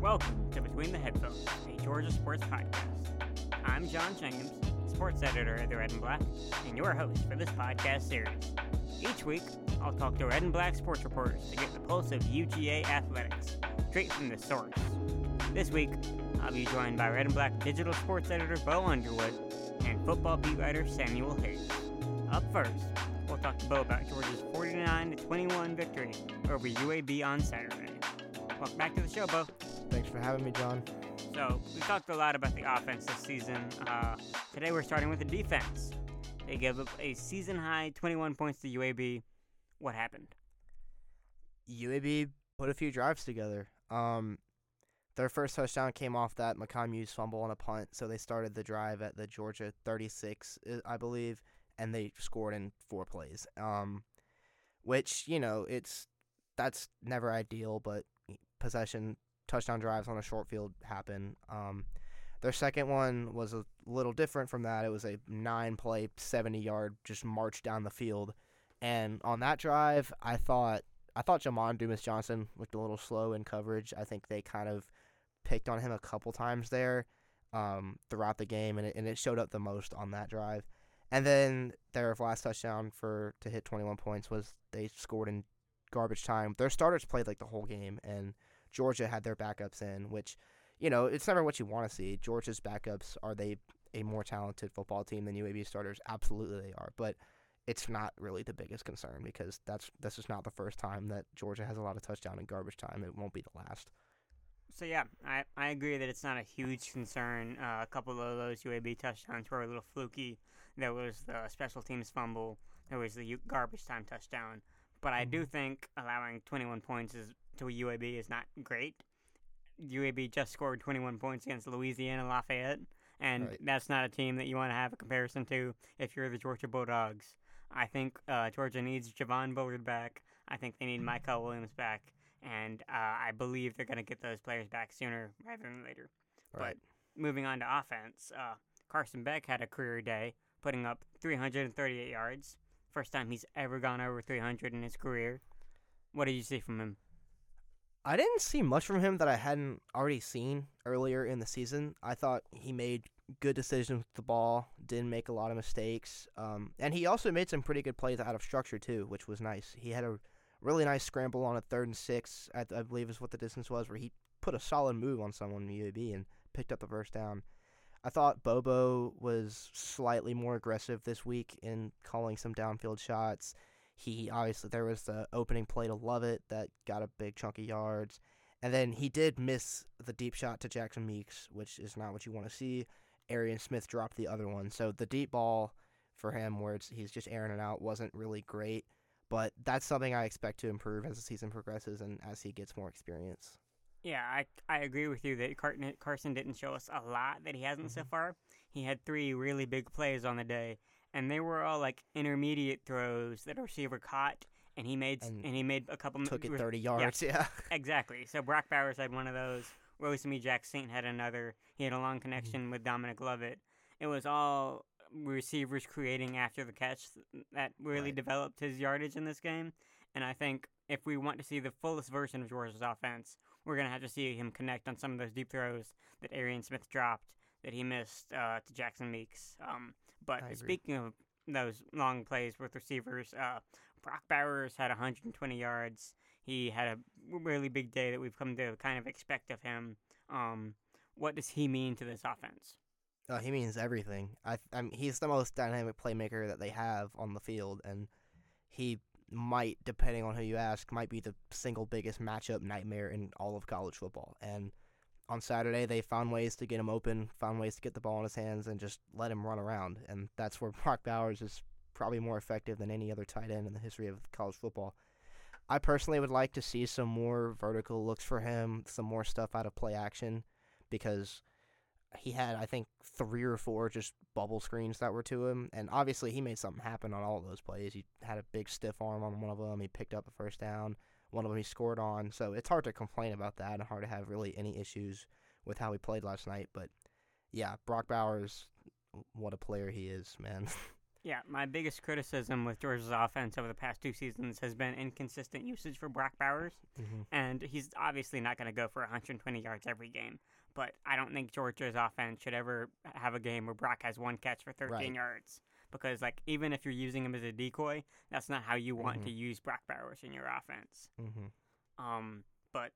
Welcome to Between the Headphones, a Georgia sports podcast. I'm John James, sports editor at the Red and Black, and your host for this podcast series. Each week, I'll talk to Red and Black sports reporters to get the pulse of UGA athletics, straight from the source. This week, I'll be joined by Red and Black digital sports editor Bo Underwood and football beat writer Samuel Higgs. Up first, we'll talk to Bo about Georgia's 49 21 victory over UAB on Saturday. Welcome back to the show, Bo. Thanks for having me, John. So, we talked a lot about the offense this season. Uh, today, we're starting with the defense. They gave up a season high 21 points to UAB. What happened? UAB put a few drives together. Um, their first touchdown came off that Mekhi Mews fumble on a punt, so they started the drive at the Georgia 36, I believe, and they scored in four plays. Um, which you know it's that's never ideal, but possession touchdown drives on a short field happen. Um, their second one was a little different from that. It was a nine play, 70 yard just march down the field. And on that drive, I thought I thought Jamon Dumas Johnson looked a little slow in coverage. I think they kind of picked on him a couple times there um, throughout the game, and it, and it showed up the most on that drive. And then their last touchdown for to hit 21 points was they scored in garbage time. Their starters played like the whole game, and Georgia had their backups in, which, you know, it's never what you want to see. Georgia's backups are they a more talented football team than UAB starters? Absolutely, they are, but it's not really the biggest concern because that's this is not the first time that Georgia has a lot of touchdown in garbage time. It won't be the last. So yeah, I, I agree that it's not a huge concern. Uh, a couple of those UAB touchdowns were a little fluky. There was the special teams fumble. There was the garbage time touchdown. But I do think allowing 21 points is, to UAB is not great. UAB just scored 21 points against Louisiana Lafayette, and Right. that's not a team that you want to have a comparison to if you're the Georgia Bulldogs. I think uh, Georgia needs Javon Bullard back. I think they need Michael Williams back, and uh, I believe they're going to get those players back sooner rather than later. Right. But moving on to offense, uh, Carson Beck had a career day, putting up 338 yards. First time he's ever gone over 300 in his career. What did you see from him? I didn't see much from him that I hadn't already seen earlier in the season. I thought he made good decisions with the ball, didn't make a lot of mistakes, um, and he also made some pretty good plays out of structure too, which was nice. He had a really nice scramble on a third and six, I, I believe is what the distance was, where he put a solid move on someone in UAB and picked up the first down. I thought Bobo was slightly more aggressive this week in calling some downfield shots. He obviously there was the opening play to Lovett that got a big chunk of yards, and then he did miss the deep shot to Jackson Meeks, which is not what you want to see. Arian Smith dropped the other one, so the deep ball for him, where it's, he's just airing it out, wasn't really great. But that's something I expect to improve as the season progresses and as he gets more experience. Yeah, I, I agree with you that Carson didn't show us a lot that he hasn't so Mhm. far. He had three really big plays on the day, and they were all like intermediate throws that a receiver caught, and he made And and he made a couple. Took it 30 yards, yeah. Exactly. So Brock Bowers had one of those. Rosemy-Jacksaint had another. He had a long mm-hmm. connection with Dominic Lovett. It was all receivers creating after the catch that really Right. developed his yardage in this game. And I think if we want to see the fullest version of Georgia's offense, we're going to have to see him connect on some of those deep throws that Arian Smith dropped that he missed uh, to Jackson Meeks. Um, but speaking of those long plays with receivers, uh, Brock Bowers had 120 yards. He had a really big day that we've come to kind of expect of him. Um, what does he mean to this offense? Uh, he means everything. I, I mean, he's the most dynamic playmaker that they have on the field, and he might, depending on who you ask, might be the single biggest matchup nightmare in all of college football. And on Saturday, they found ways to get him open, found ways to get the ball in his hands, and just let him run around. And that's where Brock Bowers is probably more effective than any other tight end in the history of college football. I personally would like to see some more vertical looks for him, some more stuff out of play action, because he had I think three or four just bubble screens that were to him, and obviously he made something happen on all of those plays. He had a big stiff arm on one of them. He picked up a first down. One of them he scored on. So it's hard to complain about that, and hard to have really any issues with how he played last night. But yeah, Brock Bowers, what a player he is, man. Yeah, my biggest criticism with Georgia's offense over the past two seasons has been inconsistent usage for Brock Bowers, Mm-hmm. and he's obviously not going to go for 120 yards every game. But I don't think Georgia's offense should ever have a game where Brock has one catch for 13 Right. yards. Because like even if you're using him as a decoy, that's not how you want Mhm. to use Brock Bowers in your offense. Mm-hmm. Um, but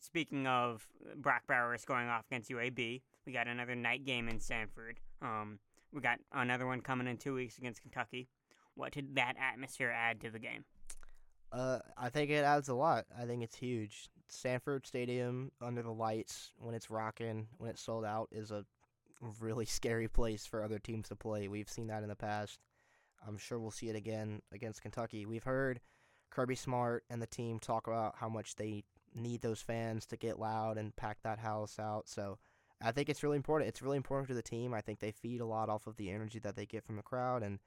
speaking of Brock Bowers going off against UAB, we got another night game in Sanford. Um, we got another one coming in two weeks against Kentucky. What did that atmosphere add to the game? Uh, I think it adds a lot. I think it's huge. Sanford Stadium under the lights when it's rocking, when it's sold out, is a really scary place for other teams to play. We've seen that in the past. I'm sure we'll see it again against Kentucky. We've heard Kirby Smart and the team talk about how much they need those fans to get loud and pack that house out. So I think it's really important. It's really important to the team. I think they feed a lot off of the energy that they get from the crowd and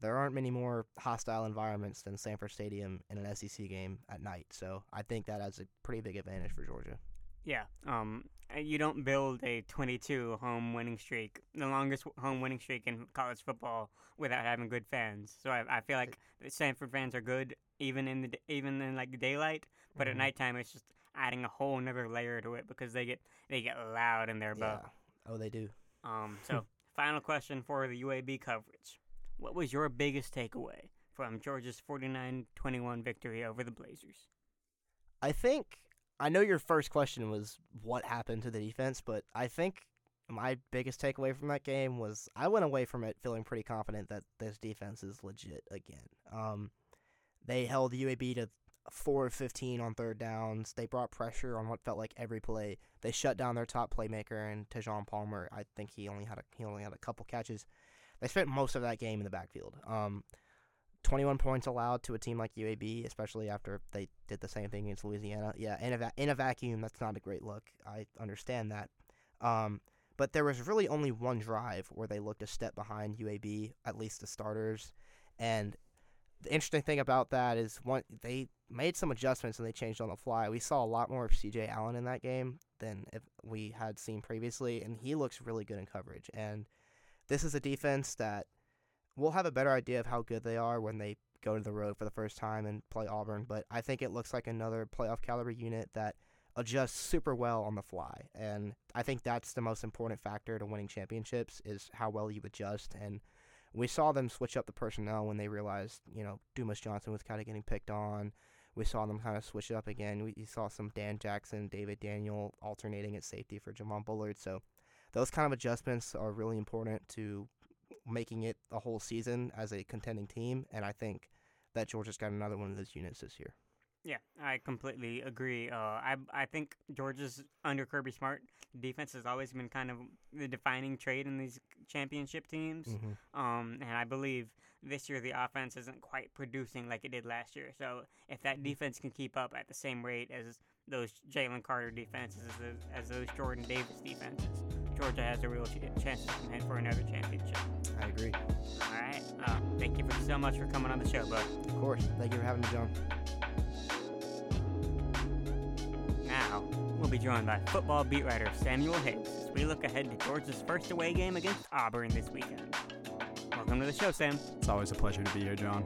there aren't many more hostile environments than Sanford Stadium in an SEC game at night. So I think that has a pretty big advantage for Georgia. Yeah. Um, uh, you don't build a 22 home winning streak, the longest home winning streak in college football, without having good fans. So I, I feel like the Sanford fans are good even in the even in like daylight, but at Mhm. nighttime it's just adding a whole another layer to it because they get they get loud in their Yeah. Oh, they do. Um, so final question for the UAB coverage: What was your biggest takeaway from Georgia's 49-21 victory over the Blazers? I think I know your first question was what happened to the defense, but I think my biggest takeaway from that game was I went away from it feeling pretty confident that this defense is legit again. Um, they held UAB to four of fifteen on third downs. They brought pressure on what felt like every play. They shut down their top playmaker and Tejhaun Palmer. I think he only had a he only had a couple catches. They spent most of that game in the backfield. Um, 21 points allowed to a team like UAB, especially after they did the same thing against Louisiana. Yeah, in a, va- in a vacuum, that's not a great look. I understand that. Um, but there was really only one drive where they looked a step behind UAB, at least the starters. And the interesting thing about that is one they made some adjustments and they changed on the fly. We saw a lot more of CJ Allen in that game than if we had seen previously, and he looks really good in coverage. And this is a defense that we'll have a better idea of how good they are when they go to the road for the first time and play Auburn. But I think it looks like another playoff caliber unit that adjusts super well on the fly, and I think that's the most important factor to winning championships is how well you adjust. And we saw them switch up the personnel when they realized, you know, Dumas Johnson was kind of getting picked on. We saw them kind of switch it up again. We saw some Dan Jackson, David Daniel alternating at safety for Javon Bullard. So those kind of adjustments are really important to making it a whole season as a contending team. And I think that Georgia's got another one of those units this year. Yeah, I completely agree. Uh, I I think Georgia's under Kirby Smart defense has always been kind of the defining trait in these championship teams. Mm-hmm. Um, and I believe this year the offense isn't quite producing like it did last year. So if that Mhm. defense can keep up at the same rate as those Jalen Carter defenses, as as those Jordan Davis defenses, Georgia has a real chance to contend for another championship. I agree. All right. Uh, thank you for so much for coming on the show, bud. Of course. Thank you for having me, John. Now, we'll be joined by football beat writer Samuel Higgs as we look ahead to Georgia's first away game against Auburn this weekend. Welcome to the show, Sam. It's always a pleasure to be here, John.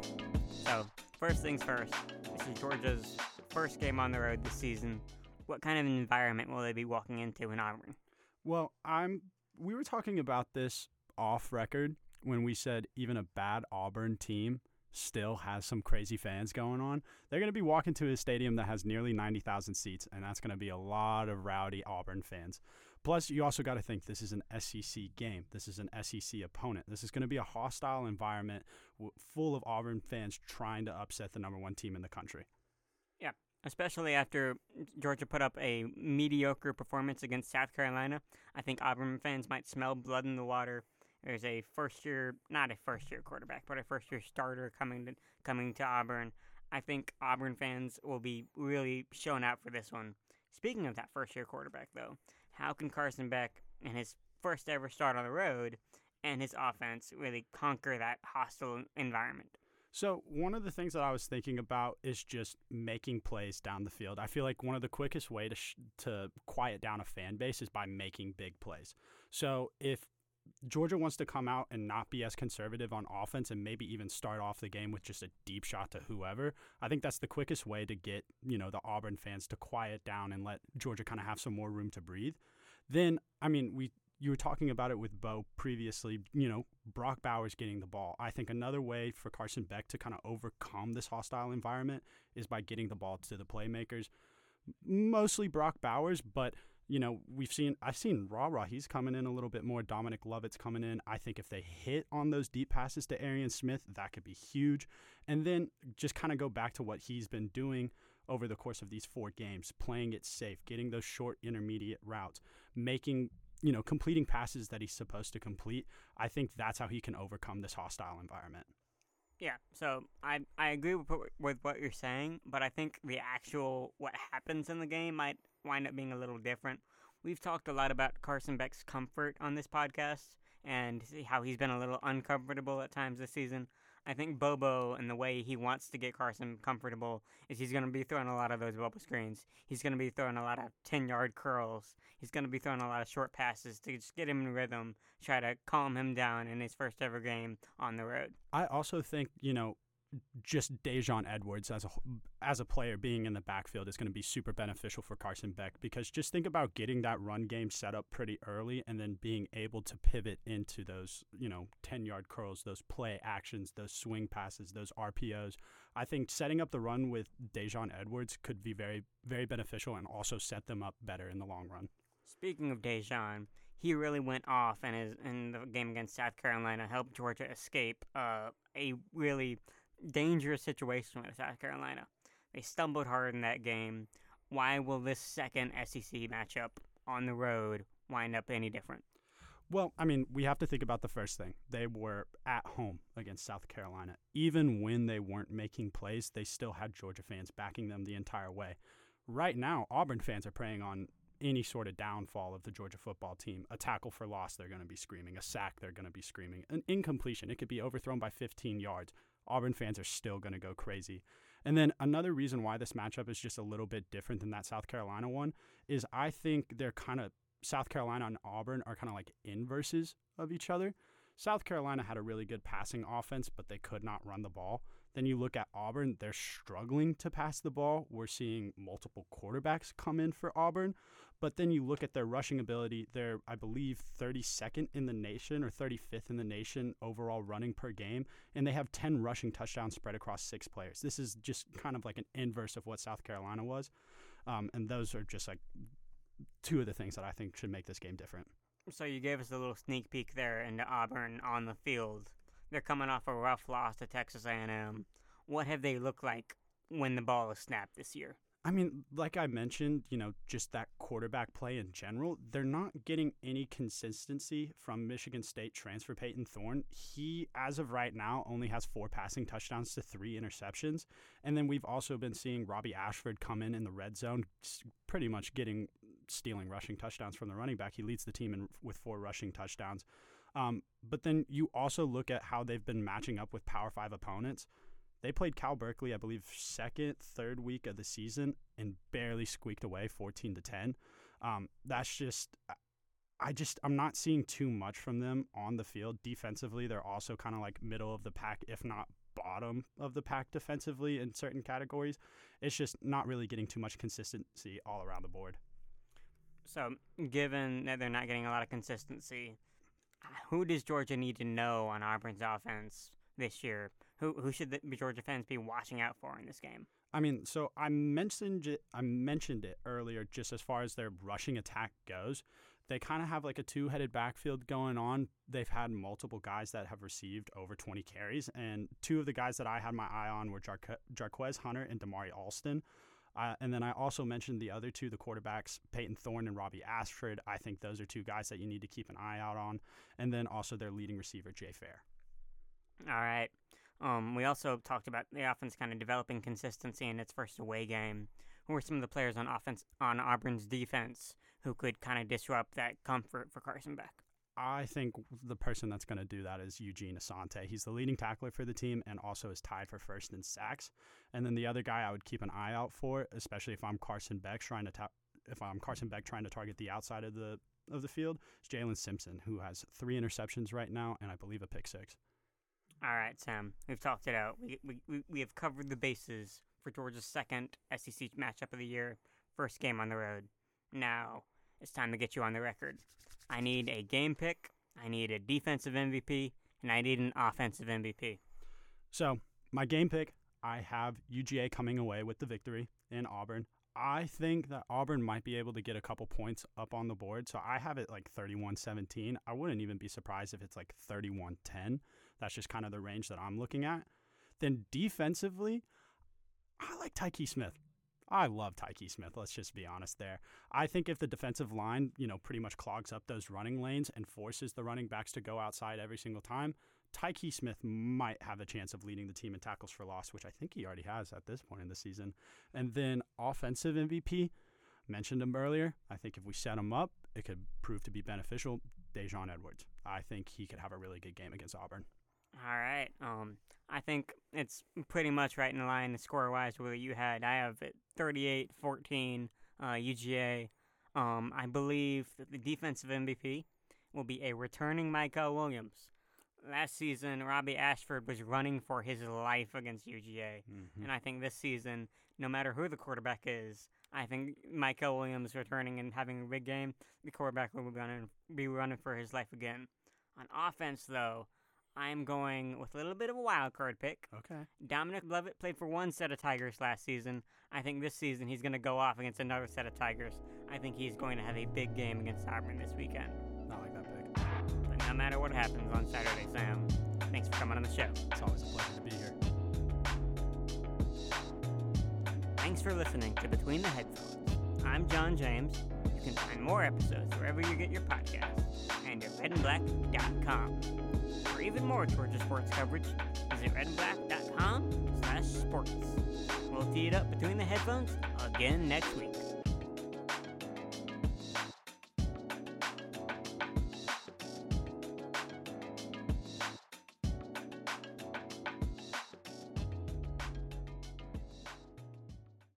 So, first things first, this is Georgia's first game on the road this season. What kind of environment will they be walking into in Auburn? Well, I'm. We were talking about this off record when we said even a bad Auburn team still has some crazy fans going on. They're going to be walking to a stadium that has nearly 90,000 seats, and that's going to be a lot of rowdy Auburn fans. Plus, you also got to think this is an SEC game. This is an SEC opponent. This is going to be a hostile environment full of Auburn fans trying to upset the number one team in the country. Especially after Georgia put up a mediocre performance against South Carolina, I think Auburn fans might smell blood in the water. There's a first year, not a first year quarterback, but a first year starter coming to coming to Auburn. I think Auburn fans will be really showing out for this one. Speaking of that first year quarterback, though, how can Carson Beck, and his first ever start on the road, and his offense really conquer that hostile environment? So, one of the things that I was thinking about is just making plays down the field. I feel like one of the quickest way to sh- to quiet down a fan base is by making big plays. So, if Georgia wants to come out and not be as conservative on offense and maybe even start off the game with just a deep shot to whoever. I think that's the quickest way to get, you know, the Auburn fans to quiet down and let Georgia kind of have some more room to breathe. Then, I mean, we you were talking about it with Bo previously, you know, Brock Bowers getting the ball. I think another way for Carson Beck to kind of overcome this hostile environment is by getting the ball to the playmakers. Mostly Brock Bowers, but you know, we've seen I've seen Rah Rah, he's coming in a little bit more. Dominic Lovett's coming in. I think if they hit on those deep passes to Arian Smith, that could be huge. And then just kind of go back to what he's been doing over the course of these four games, playing it safe, getting those short intermediate routes, making you know, completing passes that he's supposed to complete. I think that's how he can overcome this hostile environment. Yeah, so I I agree with what you're saying, but I think the actual what happens in the game might wind up being a little different. We've talked a lot about Carson Beck's comfort on this podcast and how he's been a little uncomfortable at times this season. I think Bobo and the way he wants to get Carson comfortable is he's going to be throwing a lot of those bubble screens. He's going to be throwing a lot of 10 yard curls. He's going to be throwing a lot of short passes to just get him in rhythm, try to calm him down in his first ever game on the road. I also think, you know, just Daijun Edwards as a as a player being in the backfield is going to be super beneficial for Carson Beck because just think about getting that run game set up pretty early and then being able to pivot into those you know ten yard curls, those play actions, those swing passes, those RPOs. I think setting up the run with Daijun Edwards could be very very beneficial and also set them up better in the long run. Speaking of Daijun, he really went off and in, in the game against South Carolina, helped Georgia escape uh, a really dangerous situation with South Carolina. They stumbled hard in that game. Why will this second SEC matchup on the road wind up any different? Well, I mean, we have to think about the first thing. They were at home against South Carolina. Even when they weren't making plays, they still had Georgia fans backing them the entire way. Right now, Auburn fans are preying on any sort of downfall of the Georgia football team. A tackle for loss, they're going to be screaming. A sack, they're going to be screaming. An incompletion, it could be overthrown by 15 yards. Auburn fans are still going to go crazy. And then another reason why this matchup is just a little bit different than that South Carolina one is I think they're kind of South Carolina and Auburn are kind of like inverses of each other. South Carolina had a really good passing offense, but they could not run the ball. Then you look at Auburn, they're struggling to pass the ball. We're seeing multiple quarterbacks come in for Auburn. But then you look at their rushing ability, they're, I believe, 32nd in the nation or 35th in the nation overall running per game. And they have 10 rushing touchdowns spread across six players. This is just kind of like an inverse of what South Carolina was. Um, and those are just like two of the things that I think should make this game different. So you gave us a little sneak peek there into Auburn on the field. They're coming off a rough loss to Texas A&M. What have they looked like when the ball is snapped this year? I mean, like I mentioned, you know, just that quarterback play in general, they're not getting any consistency from Michigan State transfer Peyton Thorne. He, as of right now, only has four passing touchdowns to three interceptions. And then we've also been seeing Robbie Ashford come in in the red zone, pretty much getting stealing rushing touchdowns from the running back. He leads the team in, with four rushing touchdowns. Um, but then you also look at how they've been matching up with Power Five opponents. They played Cal Berkeley, I believe, second, third week of the season, and barely squeaked away, fourteen to ten. Um, that's just, I just, I'm not seeing too much from them on the field. Defensively, they're also kind of like middle of the pack, if not bottom of the pack defensively in certain categories. It's just not really getting too much consistency all around the board. So, given that they're not getting a lot of consistency, who does Georgia need to know on Auburn's offense this year? Who who should the Georgia fans be watching out for in this game? I mean, so I mentioned it, I mentioned it earlier. Just as far as their rushing attack goes, they kind of have like a two-headed backfield going on. They've had multiple guys that have received over 20 carries, and two of the guys that I had my eye on were Jar- Jarquez Hunter and Damari Alston. Uh, and then I also mentioned the other two, the quarterbacks, Peyton Thorne and Robbie Ashford. I think those are two guys that you need to keep an eye out on. And then also their leading receiver, Jay Fair. All right. Um, we also talked about the offense kind of developing consistency in its first away game. Who are some of the players on offense on Auburn's defense who could kind of disrupt that comfort for Carson Beck? I think the person that's going to do that is Eugene Asante. He's the leading tackler for the team and also is tied for first in sacks. And then the other guy I would keep an eye out for, especially if I'm Carson Beck trying to ta- if I'm Carson Beck trying to target the outside of the of the field is Jaylin Simpson, who has three interceptions right now and I believe a pick six. All right, Sam. We've talked it out. We, we, we, have covered the bases for Georgia's second SEC matchup of the year, first game on the road. Now it's time to get you on the record. I need a game pick, I need a defensive MVP, and I need an offensive MVP. So, my game pick, I have UGA coming away with the victory in Auburn. I think that Auburn might be able to get a couple points up on the board. So I have it like 31 17. I wouldn't even be surprised if it's like 31 10. That's just kind of the range that I'm looking at. Then defensively, I like Tyke Smith. I love Tykee Smith. Let's just be honest there. I think if the defensive line, you know, pretty much clogs up those running lanes and forces the running backs to go outside every single time, Tykee Smith might have a chance of leading the team in tackles for loss, which I think he already has at this point in the season. And then offensive MVP, mentioned him earlier. I think if we set him up, it could prove to be beneficial. Daijun Edwards. I think he could have a really good game against Auburn. All right. Um, I think it's pretty much right in line score wise what you had. I have it 38 14 uh, UGA. Um, I believe that the defensive MVP will be a returning Michael Williams. Last season, Robbie Ashford was running for his life against UGA. Mm-hmm. And I think this season, no matter who the quarterback is, I think Michael Williams returning and having a big game, the quarterback will be running, be running for his life again. On offense, though, I'm going with a little bit of a wild card pick. Okay. Dominic Lovett played for one set of Tigers last season. I think this season he's going to go off against another set of Tigers. I think he's going to have a big game against Auburn this weekend. Not like that pick. But no matter what happens on Saturday, Sam, thanks for coming on the show. It's always a pleasure to be here. Thanks for listening to Between the Headphones. I'm John James. You can find more episodes wherever you get your podcasts and at redandblack.com. For even more Georgia sports coverage, visit redandblack.com slash sports. We'll tee it up between the headphones again next week.